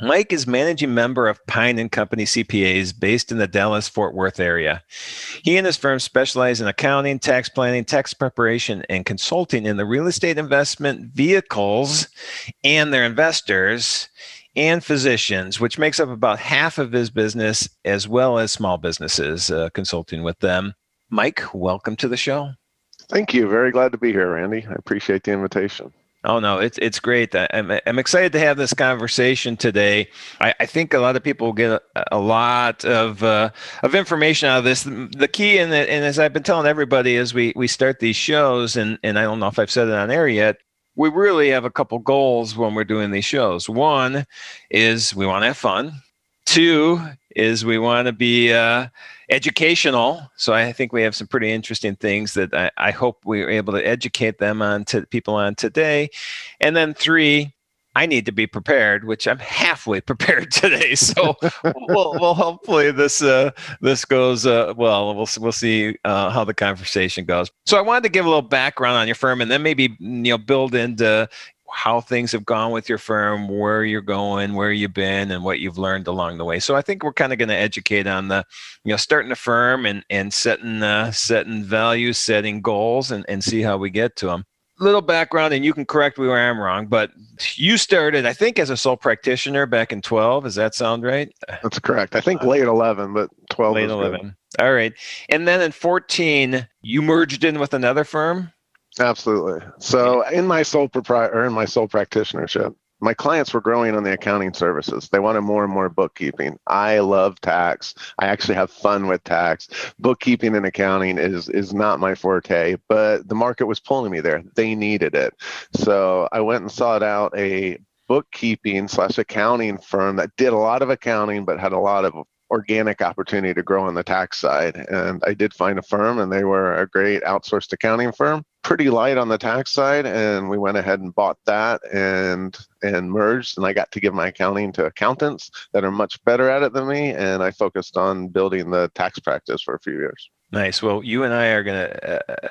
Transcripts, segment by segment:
Mike is managing member of Pine and Company CPAs based in the Dallas Fort Worth area. He and his firm specialize in accounting, tax planning, tax preparation, and consulting in the real estate investment vehicles and their investors and physicians, which makes up about half of his business, as well as small businesses, uh, consulting with them. Mike, welcome to the show. Thank you. Very glad to be here, Randy. I appreciate the invitation. Oh no, it's it's great. I'm I'm excited to have this conversation today. I, I think a lot of people get a, a lot of uh, of information out of this. The key, and and as I've been telling everybody as we we start these shows, and and I don't know if I've said it on air yet. We really have a couple goals when we're doing these shows. One is we want to have fun. Two is we want to be uh, educational. So I think we have some pretty interesting things that I, I hope we are able to educate them on to people on today. And then three, I need to be prepared, which I'm halfway prepared today. So we'll, we'll hopefully this uh, this goes uh, well. We'll we'll see uh, how the conversation goes. So I wanted to give a little background on your firm, and then maybe you know build into how things have gone with your firm, where you're going, where you've been, and what you've learned along the way. So I think we're kind of going to educate on the, you know, starting a firm and and setting uh, setting values, setting goals, and and see how we get to them. Little background, and you can correct me where I'm wrong, but you started, I think, as a sole practitioner back in 12. Does that sound right? That's correct. I think late 11, but 12. Late 11. Good. All right. And then in 14, you merged in with another firm. Absolutely. So in my sole proprietor, in my sole practitionership, my clients were growing on the accounting services. They wanted more and more bookkeeping. I love tax. I actually have fun with tax. Bookkeeping and accounting is is not my forte, but the market was pulling me there. They needed it. So I went and sought out a bookkeeping slash accounting firm that did a lot of accounting but had a lot of organic opportunity to grow on the tax side. And I did find a firm, and they were a great outsourced accounting firm. Pretty light on the tax side, and we went ahead and bought that and and merged. And I got to give my accounting to accountants that are much better at it than me. And I focused on building the tax practice for a few years. Nice. Well, you and I are going to uh,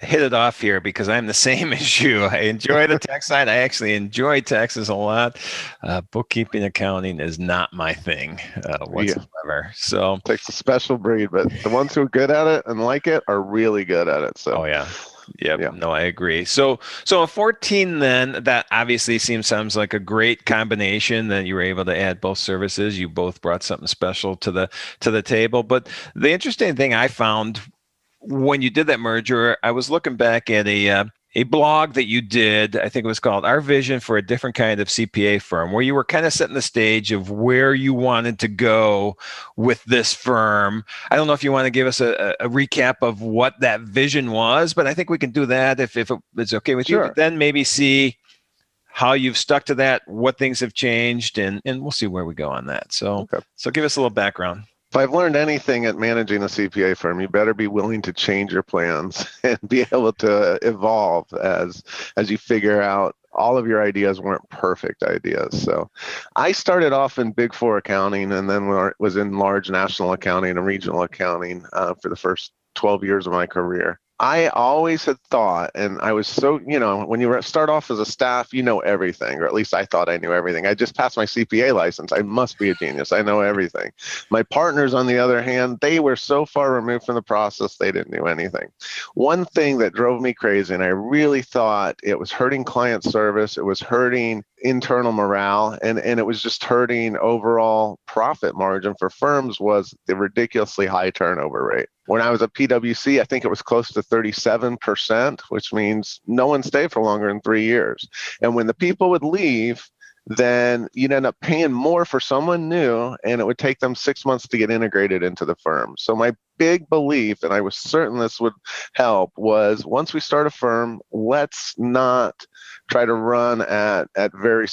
hit it off here because I'm the same as you. I enjoy the tax side. I actually enjoy taxes a lot. Uh, bookkeeping, accounting is not my thing uh, whatsoever. Yeah. So it takes a special breed, but the ones who are good at it and like it are really good at it. So oh yeah, Yep. Yeah. No, I agree. So, so a 14 then that obviously seems sounds like a great combination that you were able to add both services. You both brought something special to the to the table. But the interesting thing I found when you did that merger, I was looking back at a uh, a blog that you did. I think it was called Our Vision for a Different Kind of CPA Firm, where you were kind of setting the stage of where you wanted to go with this firm. I don't know if you want to give us a, a recap of what that vision was, but I think we can do that if, if it's okay with sure. you. But then maybe see how you've stuck to that, what things have changed, and, and we'll see where we go on that. So, okay. so give us a little background. If I've learned anything at managing a CPA firm, you better be willing to change your plans and be able to evolve as as you figure out all of your ideas weren't perfect ideas. So I started off in Big Four accounting and then was in large national accounting and regional accounting uh, for the first 12 years of my career. I always had thought, and I was so, you know, when you start off as a staff, you know everything, or at least I thought I knew everything. I just passed my CPA license. I must be a genius. I know everything. My partners, on the other hand, they were so far removed from the process, they didn't know anything. One thing that drove me crazy, and I really thought it was hurting client service, it was hurting internal morale, and, and it was just hurting overall profit margin for firms, was the ridiculously high turnover rate. When I was at PwC, I think it was close to 37%, which means no one stayed for longer than three years. And when the people would leave, then you'd end up paying more for someone new and it would take them six months to get integrated into the firm. So my big belief, and I was certain this would help, was once we start a firm, let's not try to run at at very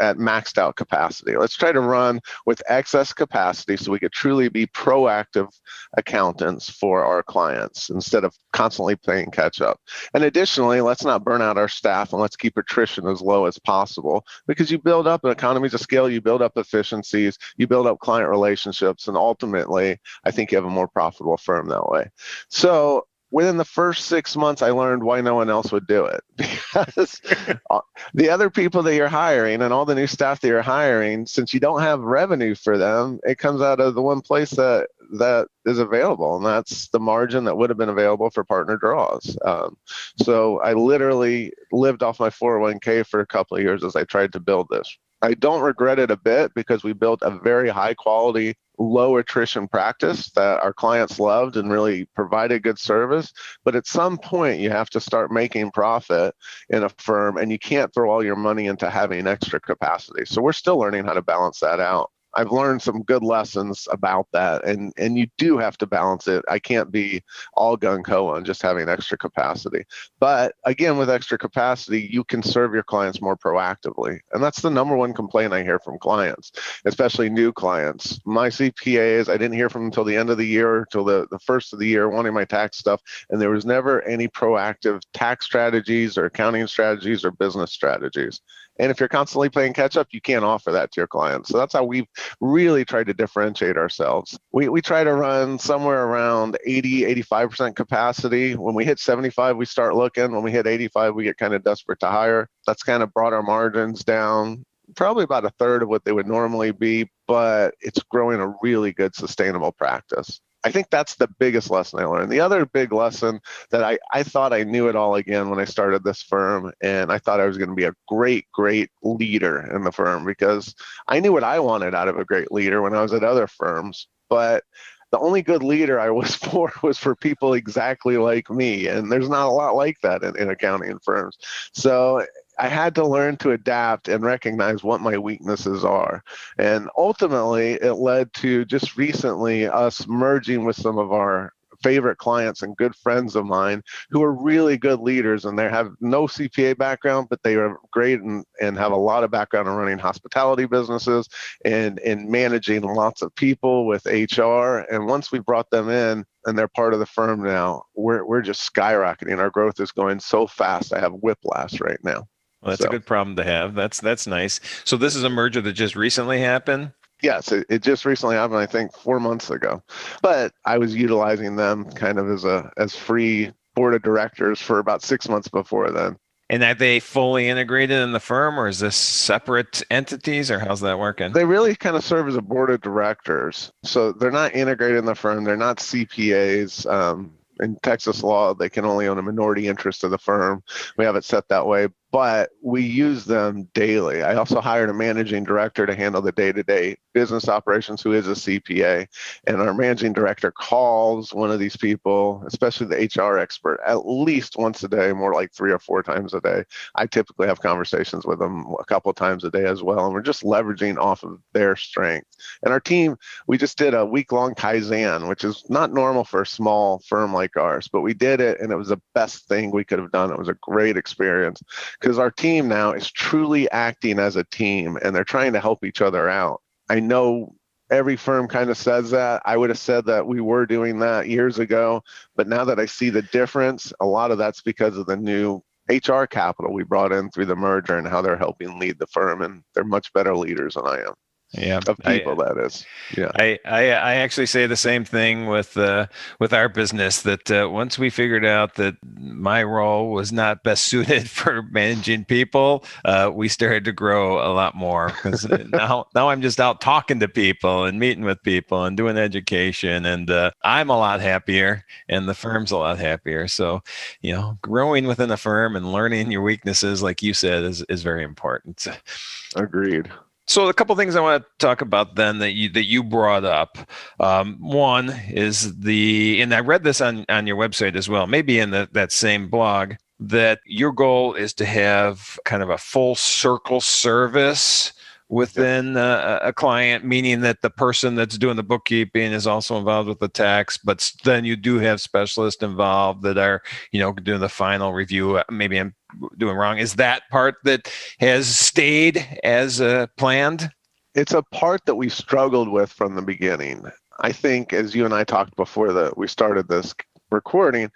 at maxed out capacity. Let's try to run with excess capacity so we could truly be proactive accountants for our clients instead of constantly playing catch up. And additionally, let's not burn out our staff and let's keep attrition as low as possible because you build up economies of scale, you build up efficiencies, you build up client relationships, and ultimately, I think you have a more profitable firm that way. So within the first six months, I learned why no one else would do it because the other people that you're hiring and all the new staff that you're hiring, since you don't have revenue for them, it comes out of the one place that that is available, and that's the margin that would have been available for partner draws. Um, so I literally lived off my 401k for a couple of years as I tried to build this. I don't regret it a bit because we built a very high quality, low attrition practice that our clients loved and really provided good service. But at some point, you have to start making profit in a firm, and you can't throw all your money into having extra capacity. So we're still learning how to balance that out. I've learned some good lessons about that, and and you do have to balance it. I can't be all gung ho on just having extra capacity. But again, with extra capacity, you can serve your clients more proactively, and that's the number one complaint I hear from clients, especially new clients. My CPAs, I didn't hear from until the end of the year, until the the first of the year, wanting my tax stuff, and there was never any proactive tax strategies or accounting strategies or business strategies. And if you're constantly playing catch up, you can't offer that to your clients. So that's how we've really tried to differentiate ourselves. We, we try to run somewhere around 80, 85% capacity. When we hit 75, we start looking. When we hit 85, we get kind of desperate to hire. That's kind of brought our margins down probably about a third of what they would normally be, but it's growing a really good sustainable practice. I think that's the biggest lesson I learned. The other big lesson that I, I thought I knew it all again when I started this firm, and I thought I was going to be a great, great leader in the firm because I knew what I wanted out of a great leader when I was at other firms. But the only good leader I was for was for people exactly like me. And there's not a lot like that in, in accounting firms. So I had to learn to adapt and recognize what my weaknesses are. And ultimately, it led to just recently us merging with some of our favorite clients and good friends of mine who are really good leaders and they have no CPA background, but they are great and, and have a lot of background in running hospitality businesses and in managing lots of people with HR. And once we brought them in, and they're part of the firm now, we're, we're just skyrocketing. Our growth is going so fast. I have whiplash right now. Well, that's so. a good problem to have. That's that's nice. So this is a merger that just recently happened. Yes, it, it just recently happened. I think four months ago, but I was utilizing them kind of as a as free board of directors for about six months before then. And are they fully integrated in the firm, or is this separate entities, or how's that working? They really kind of serve as a board of directors. So they're not integrated in the firm. They're not CPAs. Um, in Texas law, they can only own a minority interest of the firm. We have it set that way, but we use them daily. I also hired a managing director to handle the day to day business operations who is a CPA. And our managing director calls one of these people, especially the HR expert, at least once a day, more like three or four times a day. I typically have conversations with them a couple times a day as well. And we're just leveraging off of their strength. And our team, we just did a week long Kaizen, which is not normal for a small firm like ours, but we did it and it was the best thing we could have done. It was a great experience because our team now is truly acting as a team and they're trying to help each other out. I know every firm kind of says that. I would have said that we were doing that years ago, but now that I see the difference, a lot of that's because of the new HR capital we brought in through the merger and how they're helping lead the firm, and they're much better leaders than I am yeah of people I, that is. Yeah. I, I i actually say the same thing with uh with our business that uh, once we figured out that my role was not best suited for managing people uh we started to grow a lot more because now now i'm just out talking to people and meeting with people and doing education and uh, i'm a lot happier and the firm's a lot happier. So you know growing within a firm and learning your weaknesses like you said is is very important. Agreed so a couple things I want to talk about then that you that you brought up. Um, one is the, and I read this on on your website as well, maybe in the, that same blog. that your goal is to have kind of a full circle service within uh, a client, meaning that the person that's doing the bookkeeping is also involved with the tax, but then you do have specialists involved that are, you know, doing the final review. Maybe I'm doing wrong. Is that part that has stayed as uh, planned? It's a part that we struggled with from the beginning. I think, as you and I talked before that we started this recording,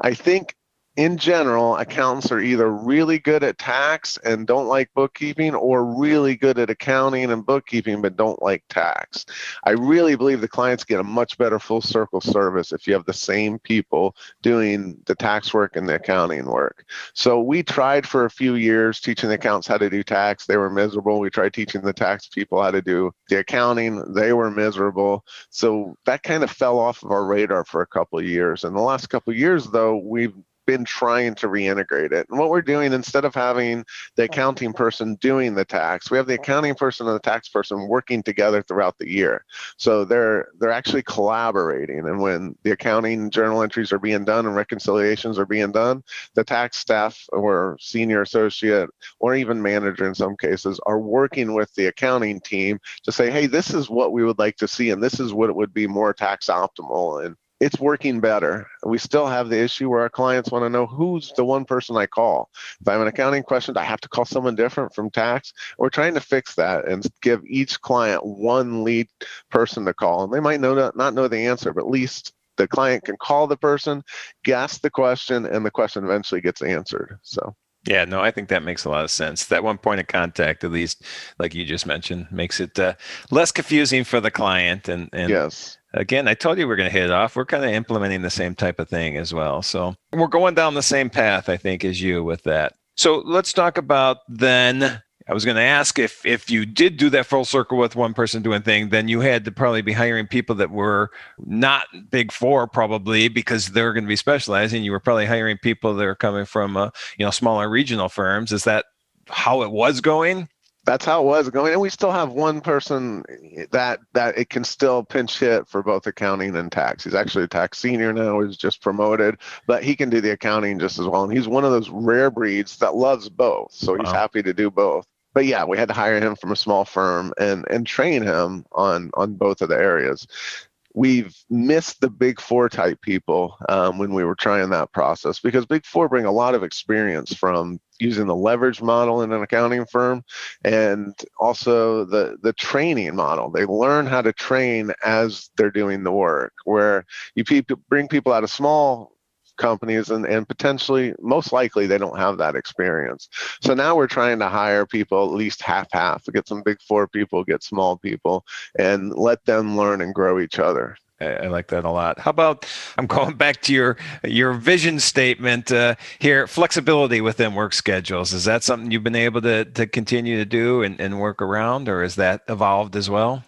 I think in general, accountants are either really good at tax and don't like bookkeeping or really good at accounting and bookkeeping but don't like tax. I really believe the clients get a much better full circle service if you have the same people doing the tax work and the accounting work. So we tried for a few years teaching the accountants how to do tax. They were miserable. We tried teaching the tax people how to do the accounting. They were miserable. So that kind of fell off of our radar for a couple of years. And the last couple of years, though, we've been trying to reintegrate it. And what we're doing, instead of having the accounting person doing the tax, we have the accounting person and the tax person working together throughout the year. So they're they're actually collaborating. And when the accounting journal entries are being done and reconciliations are being done, the tax staff or senior associate or even manager in some cases are working with the accounting team to say, hey, this is what we would like to see, and this is what it would be more tax optimal. And it's working better. We still have the issue where our clients want to know who's the one person I call. If I have an accounting question, I have to call someone different from tax. We're trying to fix that and give each client one lead person to call. And they might know that, not know the answer, but at least the client can call the person, guess the question, and the question eventually gets answered. So. Yeah, no, I think that makes a lot of sense. That one point of contact, at least, like you just mentioned, makes it uh, less confusing for the client. And, and yes, again, I told you we're going to hit it off. We're kind of implementing the same type of thing as well. So we're going down the same path, I think, as you with that. So let's talk about then. I was going to ask if if you did do that full circle with one person doing thing, then you had to probably be hiring people that were not big four, probably because they're going to be specializing. You were probably hiring people that are coming from uh, you know smaller regional firms. Is that how it was going? That's how it was going and we still have one person that that it can still pinch hit for both accounting and tax. He's actually a tax senior now he's just promoted but he can do the accounting just as well and he's one of those rare breeds that loves both so he's wow. happy to do both. But yeah we had to hire him from a small firm and and train him on on both of the areas. We've missed the big four type people um, when we were trying that process because big four bring a lot of experience from using the leverage model in an accounting firm and also the the training model. They learn how to train as they're doing the work where you people bring people out of small companies and, and potentially most likely they don't have that experience. So now we're trying to hire people at least half half get some big four people get small people and let them learn and grow each other I like that a lot. How about I'm going back to your your vision statement uh, here? Flexibility within work schedules is that something you've been able to to continue to do and, and work around, or is that evolved as well?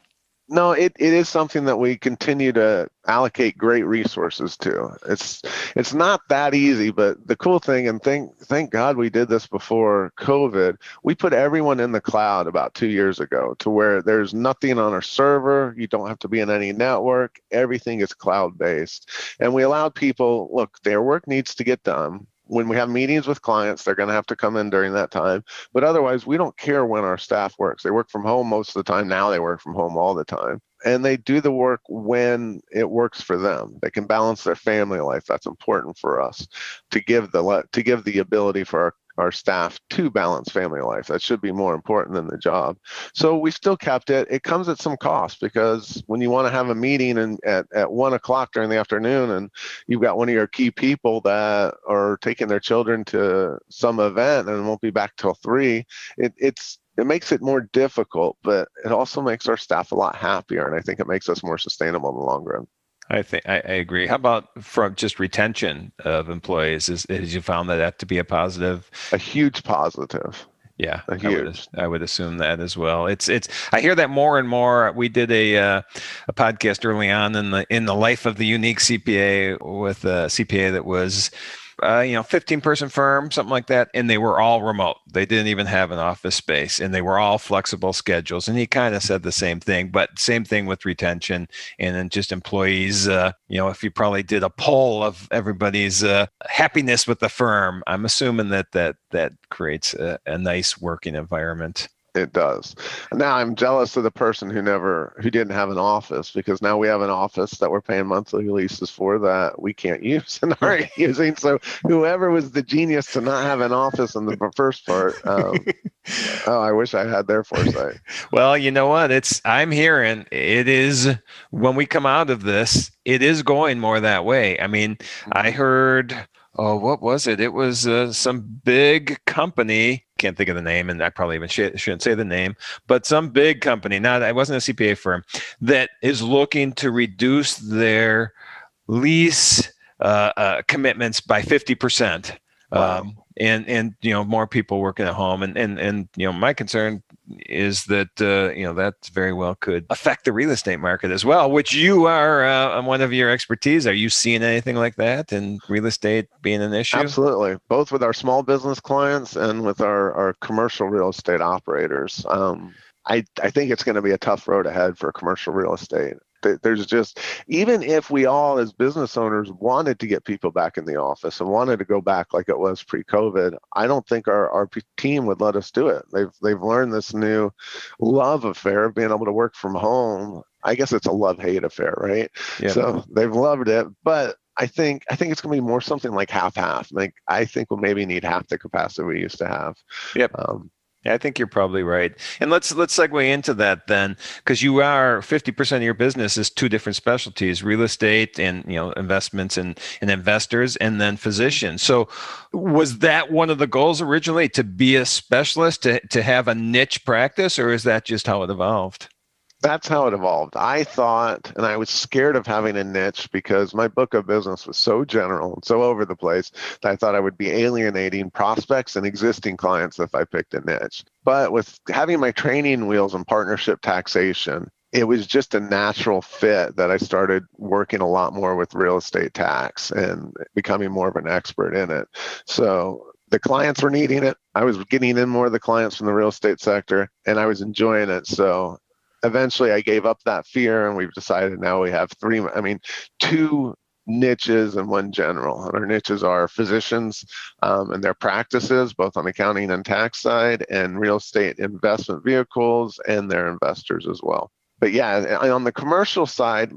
No, it, it is something that we continue to allocate great resources to. It's it's not that easy, but the cool thing, and thank thank God we did this before COVID. We put everyone in the cloud about two years ago, to where there's nothing on our server. You don't have to be in any network. Everything is cloud based, and we allowed people look. Their work needs to get done when we have meetings with clients, they're going to have to come in during that time. But otherwise, we don't care when our staff works. They work from home most of the time. Now they work from home all the time. And they do the work when it works for them. They can balance their family life. That's important for us to give the to give the ability for our our staff to balance family life. That should be more important than the job. So we still kept it. It comes at some cost because when you want to have a meeting and at, at one o'clock during the afternoon and you've got one of your key people that are taking their children to some event and won't be back till three, it, it's it makes it more difficult, but it also makes our staff a lot happier. And I think it makes us more sustainable in the long run. I think I, I, agree. How about from just retention of employees? Is, is you found that, that to be a positive? A huge positive. Yeah, a huge. I would, I would assume that as well. It's it's. I hear that more and more. We did a uh, a podcast early on in the in the life of the unique CPA with a CPA that was uh, you know, 15 person firm, something like that, and they were all remote. They didn't even have an office space, and they were all flexible schedules. And he kind of said the same thing, but same thing with retention and then just employees. Uh, you know, if you probably did a poll of everybody's uh, happiness with the firm, I'm assuming that that that creates a, a nice working environment it does. Now I'm jealous of the person who never who didn't have an office because now we have an office that we're paying monthly leases for that we can't use and aren't using. So whoever was the genius to not have an office in the first part, um, oh, I wish I had their foresight. well, you know what? It's I'm hearing it is when we come out of this, it is going more that way. I mean, I mm-hmm. heard oh, what was it? It was uh, some big company. Can't think of the name, and I probably even sh- shouldn't say the name, but some big company. Not, it wasn't a CPA firm that is looking to reduce their lease uh, uh, commitments by fifty percent. Wow. Um, and and you know more people working at home and and and you know my concern is that uh, you know that very well could affect the real estate market as well which you are uh, one of your expertise. Are you seeing anything like that in real estate being an issue? Absolutely. Both with our small business clients and with our our commercial real estate operators. Um, I, I think it's going to be a tough road ahead for commercial real estate there's just even if we all as business owners wanted to get people back in the office and wanted to go back like it was pre-covid i don't think our, our team would let us do it they've they've learned this new love affair of being able to work from home i guess it's a love hate affair right yeah. so they've loved it but I think I think it's going to be more something like half half. Like I think we'll maybe need half the capacity we used to have. Yep. Um, yeah, I think you're probably right. And let's let's segue into that then, because you are 50% of your business is two different specialties: real estate and you know investments and, and investors, and then physicians. So, was that one of the goals originally to be a specialist, to to have a niche practice, or is that just how it evolved? That's how it evolved. I thought, and I was scared of having a niche because my book of business was so general and so over the place that I thought I would be alienating prospects and existing clients if I picked a niche. But with having my training wheels and partnership taxation, it was just a natural fit that I started working a lot more with real estate tax and becoming more of an expert in it. So the clients were needing it. I was getting in more of the clients from the real estate sector and I was enjoying it. So eventually I gave up that fear and we've decided now we have three, I mean, two niches and one general. And our niches are physicians um, and their practices, both on accounting and tax side, and real estate investment vehicles and their investors as well. But yeah, on the commercial side,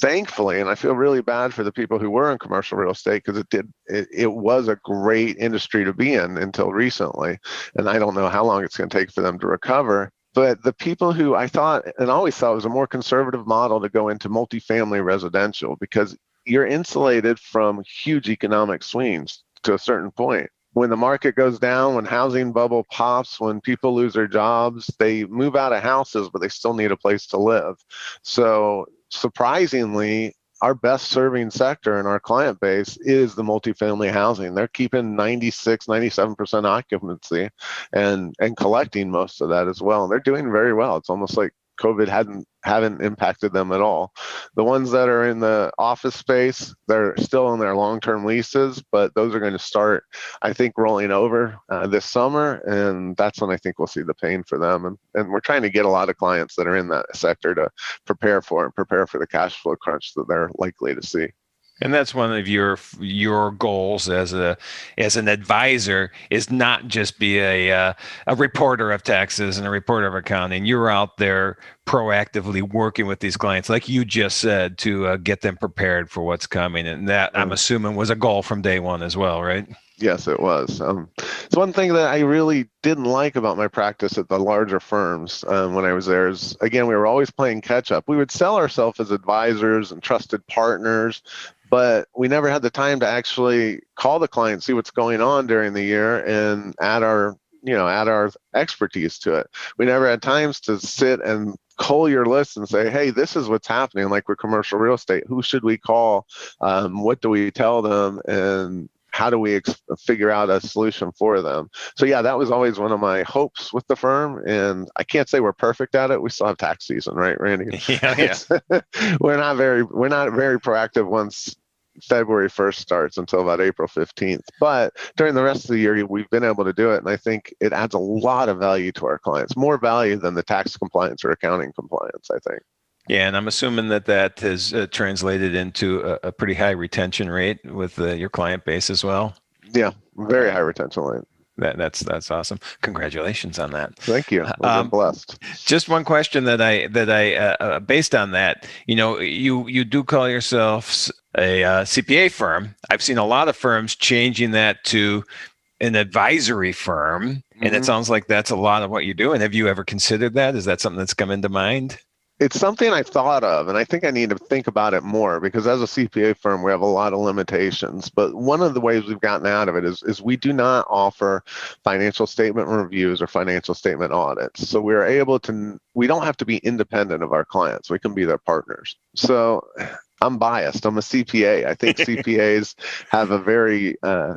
thankfully, and I feel really bad for the people who were in commercial real estate because it did it, it was a great industry to be in until recently. And I don't know how long it's going to take for them to recover but the people who I thought and always thought was a more conservative model to go into multifamily residential because you're insulated from huge economic swings to a certain point. When the market goes down, when housing bubble pops, when people lose their jobs, they move out of houses, but they still need a place to live. So surprisingly, our best serving sector in our client base is the multifamily housing. They're keeping 96, 97% occupancy and and collecting most of that as well. And they're doing very well. It's almost like COVID hadn't haven't impacted them at all. The ones that are in the office space, they're still in their long-term leases, but those are going to start, I think, rolling over uh, this summer, and that's when I think we'll see the pain for them. And and we're trying to get a lot of clients that are in that sector to prepare for and prepare for the cash flow crunch that they're likely to see and that's one of your your goals as a as an advisor is not just be a uh, a reporter of taxes and a reporter of accounting you're out there proactively working with these clients like you just said to uh, get them prepared for what's coming and that i'm mm. assuming was a goal from day one as well right Yes, it was. Um, it's one thing that I really didn't like about my practice at the larger firms um, when I was there is, again, we were always playing catch up. We would sell ourselves as advisors and trusted partners, but we never had the time to actually call the client, see what's going on during the year, and add our you know add our expertise to it. We never had times to sit and call your list and say, hey, this is what's happening. Like with commercial real estate, who should we call? Um, what do we tell them? And how do we ex- figure out a solution for them so yeah that was always one of my hopes with the firm and i can't say we're perfect at it we still have tax season right randy yeah, yeah. we're not very we're not very proactive once February 1st starts until about April 15th. But during the rest of the year, we've been able to do it. And I think it adds a lot of value to our clients, more value than the tax compliance or accounting compliance, I think. Yeah, and I'm assuming that that has uh, translated into a, a, pretty high retention rate with uh, your client base as well. Yeah, very high retention rate. That, that's that's awesome. Congratulations on that. Thank you. I'm um, blessed. Just one question that I that I uh, uh, based on that. You know, you you do call yourselves a uh, CPA firm. I've seen a lot of firms changing that to an advisory firm, mm-hmm. and it mm-hmm. sounds like that's a lot of what you do. And have you ever considered that? Is that something that's come into mind? it's something I thought of, and I think I need to think about it more because as a CPA firm, we have a lot of limitations. But one of the ways we've gotten out of it is, is we do not offer financial statement reviews or financial statement audits. So we're able to, we don't have to be independent of our clients. We can be their partners. So I'm biased. I'm a CPA. I think CPAs have a very uh,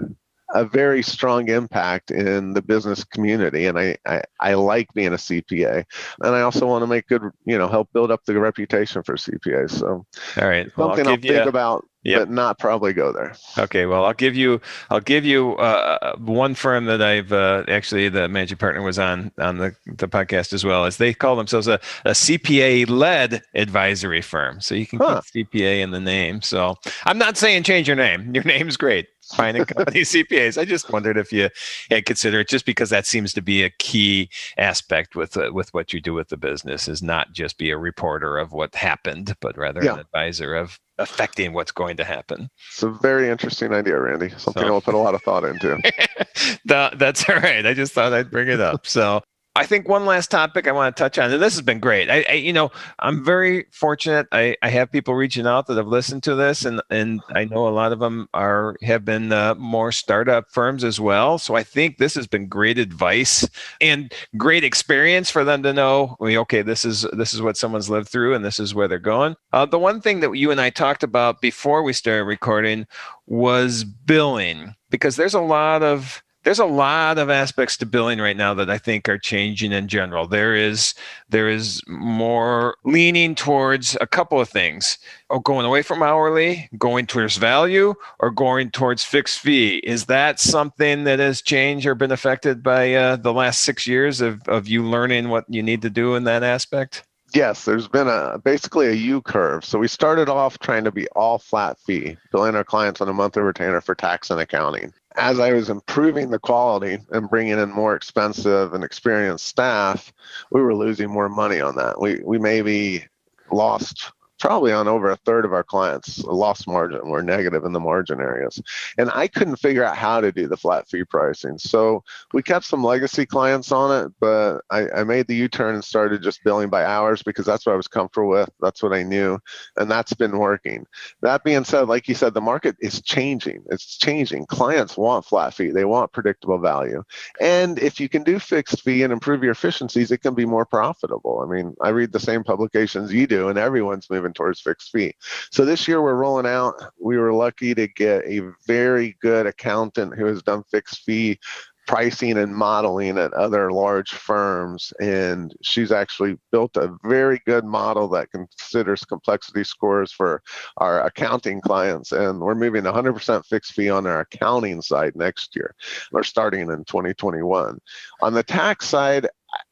a very strong impact in the business community and I, I, I like being a cpa and i also want to make good you know help build up the reputation for cpas so all right well, something i'll, I'll think about yep. but not probably go there. Okay, well, I'll give you I'll give you uh, one firm that I've uh, actually the managing partner was on on the, the podcast as well as they call themselves a, a CPA led advisory firm. So you can huh. keep CPA in the name. So I'm not saying change your name. Your name's great. Pine and company CPAs. I just wondered if you had considered it, just because that seems to be a key aspect with uh, with what you do with the business is not just be a reporter of what happened, but rather yeah. an advisor of affecting what's going to happen. It's a very interesting idea, Randy. Something so. I'll put a lot of thought into. that, that's all right. I just thought I'd bring it up. So I think one last topic I want to touch on, and this has been great. I, I, you know, I'm very fortunate. I, I have people reaching out that have listened to this, and and I know a lot of them are have been uh, more startup firms as well. So I think this has been great advice and great experience for them to know. Okay, this is this is what someone's lived through, and this is where they're going. Uh, the one thing that you and I talked about before we started recording was billing, because there's a lot of there's a lot of aspects to billing right now that I think are changing in general. There is there is more leaning towards a couple of things. Oh, going away from hourly, going towards value, or going towards fixed fee. Is that something that has changed or been affected by uh, the last six years of, of you learning what you need to do in that aspect? Yes, there's been a basically a U curve. So we started off trying to be all flat fee, billing our clients on a monthly retainer for tax and accounting as I was improving the quality and bringing in more expensive and experienced staff, we were losing more money on that. We we maybe lost probably on over a third of our clients uh, lost margin were negative in the margin areas. And i couldn't figure out how to do the flat fee pricing. So we kept some legacy clients on it but i, I made the u-turn and started just billing by hours because that's what i was comfortable with. That's what i knew and that's been working. That being said like you said the market is changing. It's changing. Clients want flat fee. They want predictable value. And if you can do fixed fee and improve your efficiencies it can be more profitable. I mean i read the same publications you do and everyone's moving towards fixed fee. So this year we're rolling out. We were lucky to get a very good accountant who has done fixed fee pricing and modeling at other large firms. And she's actually built a very good model that considers complexity scores for our accounting clients. And we're moving 100% fixed fee on our accounting side next year. We're starting in 2021. On the tax side,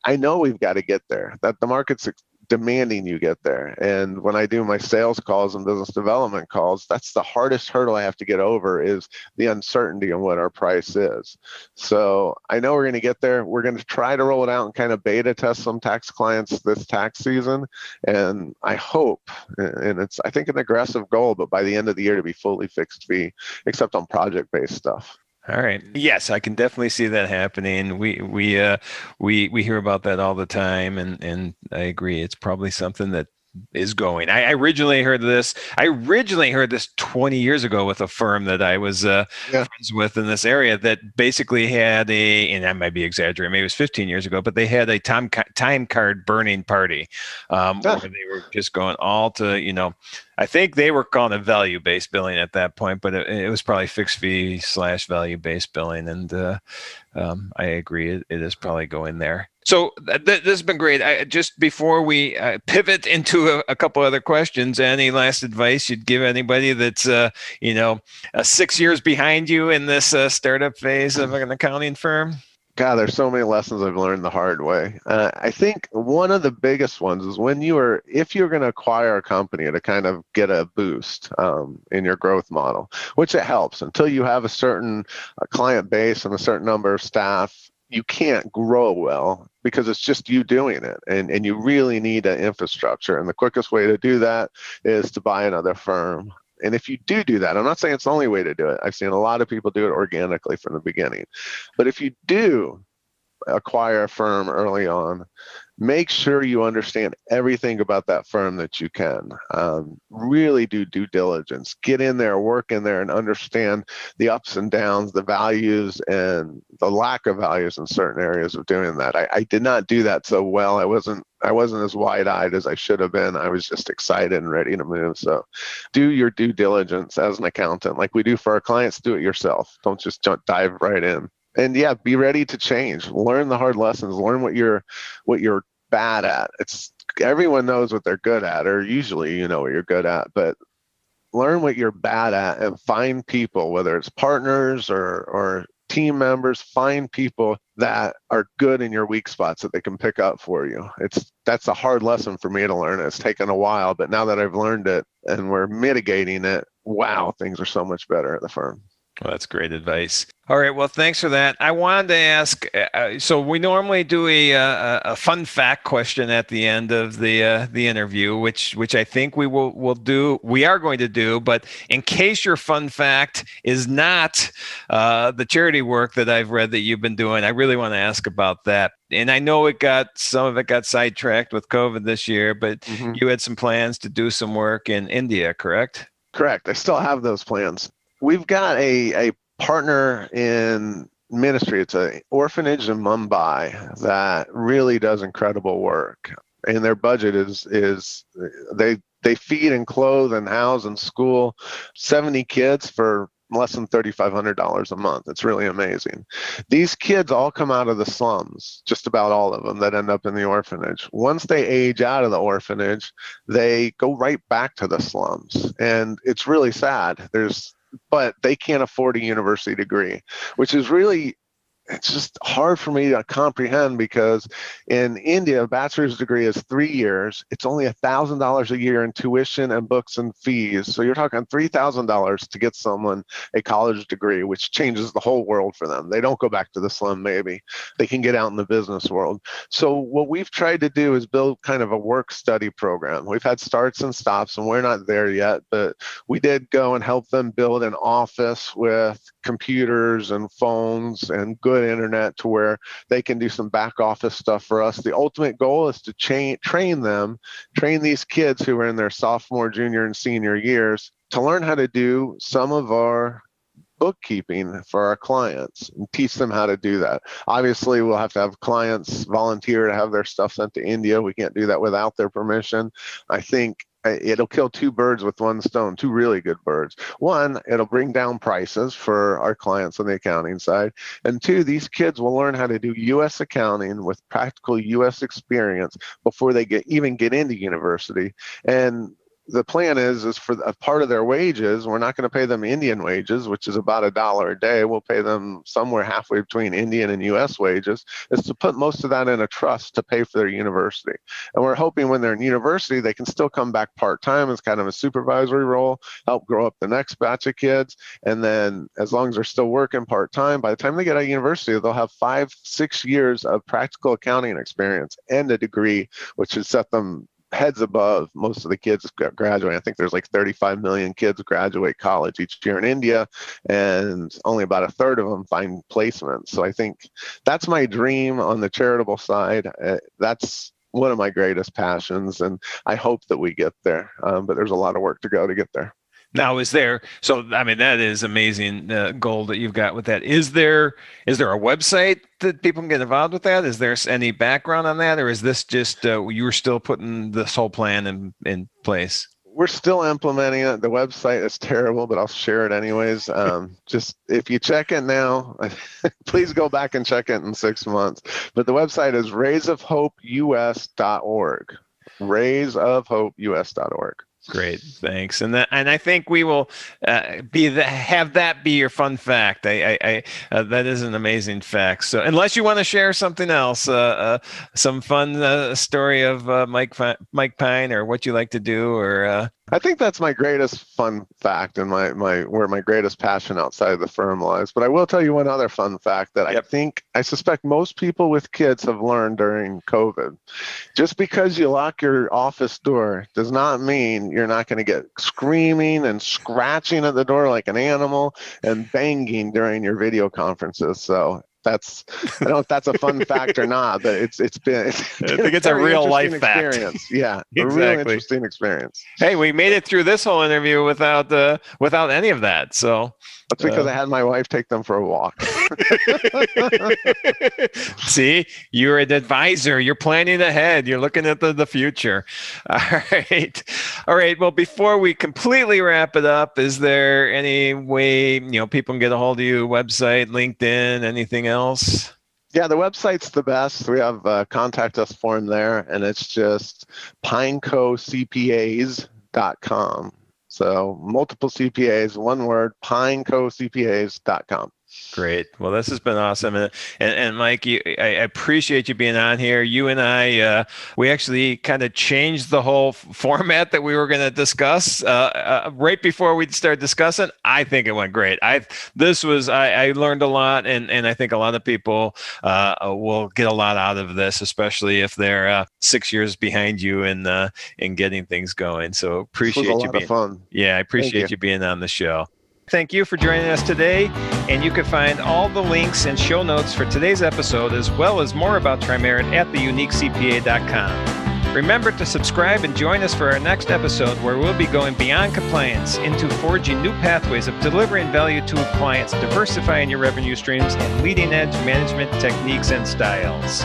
I know we've got to get there. That the market's demanding you get there. And when I do my sales calls and business development calls, that's the hardest hurdle I have to get over is the uncertainty on what our price is. So I know we're going to get there. We're going to try to roll it out and kind of beta test some tax clients this tax season. And I hope, and it's I think an aggressive goal, but by the end of the year to be fully fixed fee, except on project based stuff. All right. Yes, I can definitely see that happening. We we uh we we hear about that all the time and and I agree it's probably something that is going. I, originally heard this. I originally heard this 20 years ago with a firm that I was uh, yeah. friends with in this area that basically had a, and I might be exaggerating, maybe it was 15 years ago, but they had a time time card burning party um, yeah. where they were just going all to you know I think they were calling it value based billing at that point, but it, it was probably fixed fee slash value based billing. And uh, um, I agree, it, it is probably going there. So th- this has been great. I, just before we uh, pivot into a, a, couple other questions, any last advice you'd give anybody that's uh, you know uh, six years behind you in this uh, startup phase of an accounting firm? God, there's so many lessons I've learned the hard way. Uh, I think one of the biggest ones is when you are, if you're going to acquire a company to kind of get a boost um, in your growth model, which it helps until you have a certain uh, client base and a certain number of staff, you can't grow well because it's just you doing it and, and you really need an infrastructure and the quickest way to do that is to buy another firm and if you do do that, I'm not saying it's the only way to do it. I've seen a lot of people do it organically from the beginning. But if you do acquire a firm early on, make sure you understand everything about that firm that you can. Um, really do due diligence. Get in there, work in there, and understand the ups and downs, the values, and the lack of values in certain areas of doing that. I, I did not do that so well. I wasn't I wasn't as wide-eyed as I should have been. I was just excited and ready to move. So, do your due diligence as an accountant, like we do for our clients. Do it yourself. Don't just jump dive right in and yeah be ready to change learn the hard lessons learn what you're what you're bad at it's everyone knows what they're good at or usually you know what you're good at but learn what you're bad at and find people whether it's partners or or team members find people that are good in your weak spots that they can pick up for you. It's that's a hard lesson for me to learn. It's taken a while but now that i've learned it and we're mitigating it wow things are so much better at the firm well, that's great advice. All right. Well, thanks for that. I wanted to ask. Uh, uh so we normally do a, uh, a, a fun fact question at the end of the uh, the interview, which which I think we will will do. We are going to do. But in case your fun fact is not uh, the charity work that I've read that you've been doing, I really want to ask about that. And I know it got some of it got sidetracked with COVID this year, but mm-hmm. you had some plans to do some work in India, correct? Correct. I still have those plans we've got a, a partner in ministry. It's an orphanage in Mumbai that really does incredible work. And their budget is is they they feed and clothe and house and school 70 kids for less than $3,500 a month. It's really amazing. These kids all come out of the slums, just about all of them that end up in the orphanage. Once they age out of the orphanage, they go right back to the slums. And it's really sad. There's but they can't afford a university degree, which is really it's just hard for me to comprehend because in India, a bachelor's degree is three years. It's only a thousand dollars a year in tuition and books and fees. So you're talking three thousand dollars to get someone a college degree, which changes the whole world for them. They don't go back to the slum, maybe they can get out in the business world. So what we've tried to do is build kind of a work study program. We've had starts and stops, and we're not there yet, but we did go and help them build an office with computers and phones and good internet to where they can do some back office stuff for us. The ultimate goal is to train train them, train these kids who are in their sophomore, junior, and senior years to learn how to do some of our bookkeeping for our clients and teach them how to do that. Obviously, we'll have to have clients volunteer to have their stuff sent to India. We can't do that without their permission. I think Uh, it'll kill two birds with one stone, two really good birds. One, it'll bring down prices for our clients on the accounting side. And two, these kids will learn how to do US accounting with practical US experience before they get even get into university. And the plan is is for a part of their wages we're not going to pay them indian wages which is about a dollar a day. We'll pay them somewhere halfway between indian and us wages. Is to put most of that in a trust to pay for their university. And we're hoping when they're in university they can still come back part-time as kind of a supervisory role help grow up the next batch of kids. And then as long as they're still working part-time by the time they get out of university they'll have five six years of practical accounting experience and a degree which should set them heads above most of the kids graduate. I think there's like 35 million kids graduate college each year in India, and only about a third of them find placements. So I think that's my dream on the charitable side. Uh, that's one of my greatest passions, and I hope that we get there. Um, but there's a lot of work to go to get there. Now, is there? So, I mean, that is amazing uh, goal that you've got with that. Is there? Is there a website that people can get involved with that? Is there any background on that, or is this just uh, you were still putting this whole plan in in place? we're still implementing it. The website is terrible, but I'll share it anyways. Um, just if you check it now, please go back and check it in six months. But the website is raysofhopeus.org. Raysofhopeus.org. Great, thanks. And that, and I think we will uh, be the, have that be your fun fact. I, I, I uh, that is an amazing fact. So, unless you want to share something else, uh, uh some fun uh, story of uh, Mike Mike Pine, or what you like to do, or I think that's my greatest fun fact and my, my where my greatest passion outside of the firm lies. But I will tell you one other fun fact that yep. I think I suspect most people with kids have learned during COVID. Just because you lock your office door does not mean you're not going to get screaming and scratching at the door like an animal and banging during your video conferences. So that's I don't know if that's a fun fact or not, but it's it's been. It's been I think it's a real life experience. fact. Yeah, exactly. a real interesting experience. Hey, we made it through this whole interview without uh, without any of that. So that's because uh, I had my wife take them for a walk. See, you're an advisor. You're planning ahead. You're looking at the, the future. All right. All right. Well, before we completely wrap it up, is there any way, you know, people can get a hold of you, website, LinkedIn, anything else? Yeah, the website's the best. We have a contact us form there, and it's just pinecocpas.com. So multiple CPAs, one word, pinecocpas.com. Great. Well, this has been awesome, and and, and Mike, you, I appreciate you being on here. You and I, uh, we actually kind of changed the whole f- format that we were going to discuss uh, uh, right before we start discussing. I think it went great. I this was I, I learned a lot, and and I think a lot of people uh, will get a lot out of this, especially if they're uh, six years behind you in uh, in getting things going. So appreciate you being fun. Yeah, I appreciate you. you being on the show. Thank you for joining us today, and you can find all the links and show notes for today's episode, as well as more about Trimerit at theuniquecpa.com. Remember to subscribe and join us for our next episode, where we'll be going beyond compliance into forging new pathways of delivering value to clients, diversifying your revenue streams, and leading edge management techniques and styles.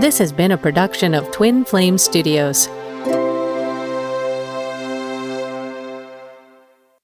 This has been a production of Twin Flame Studios.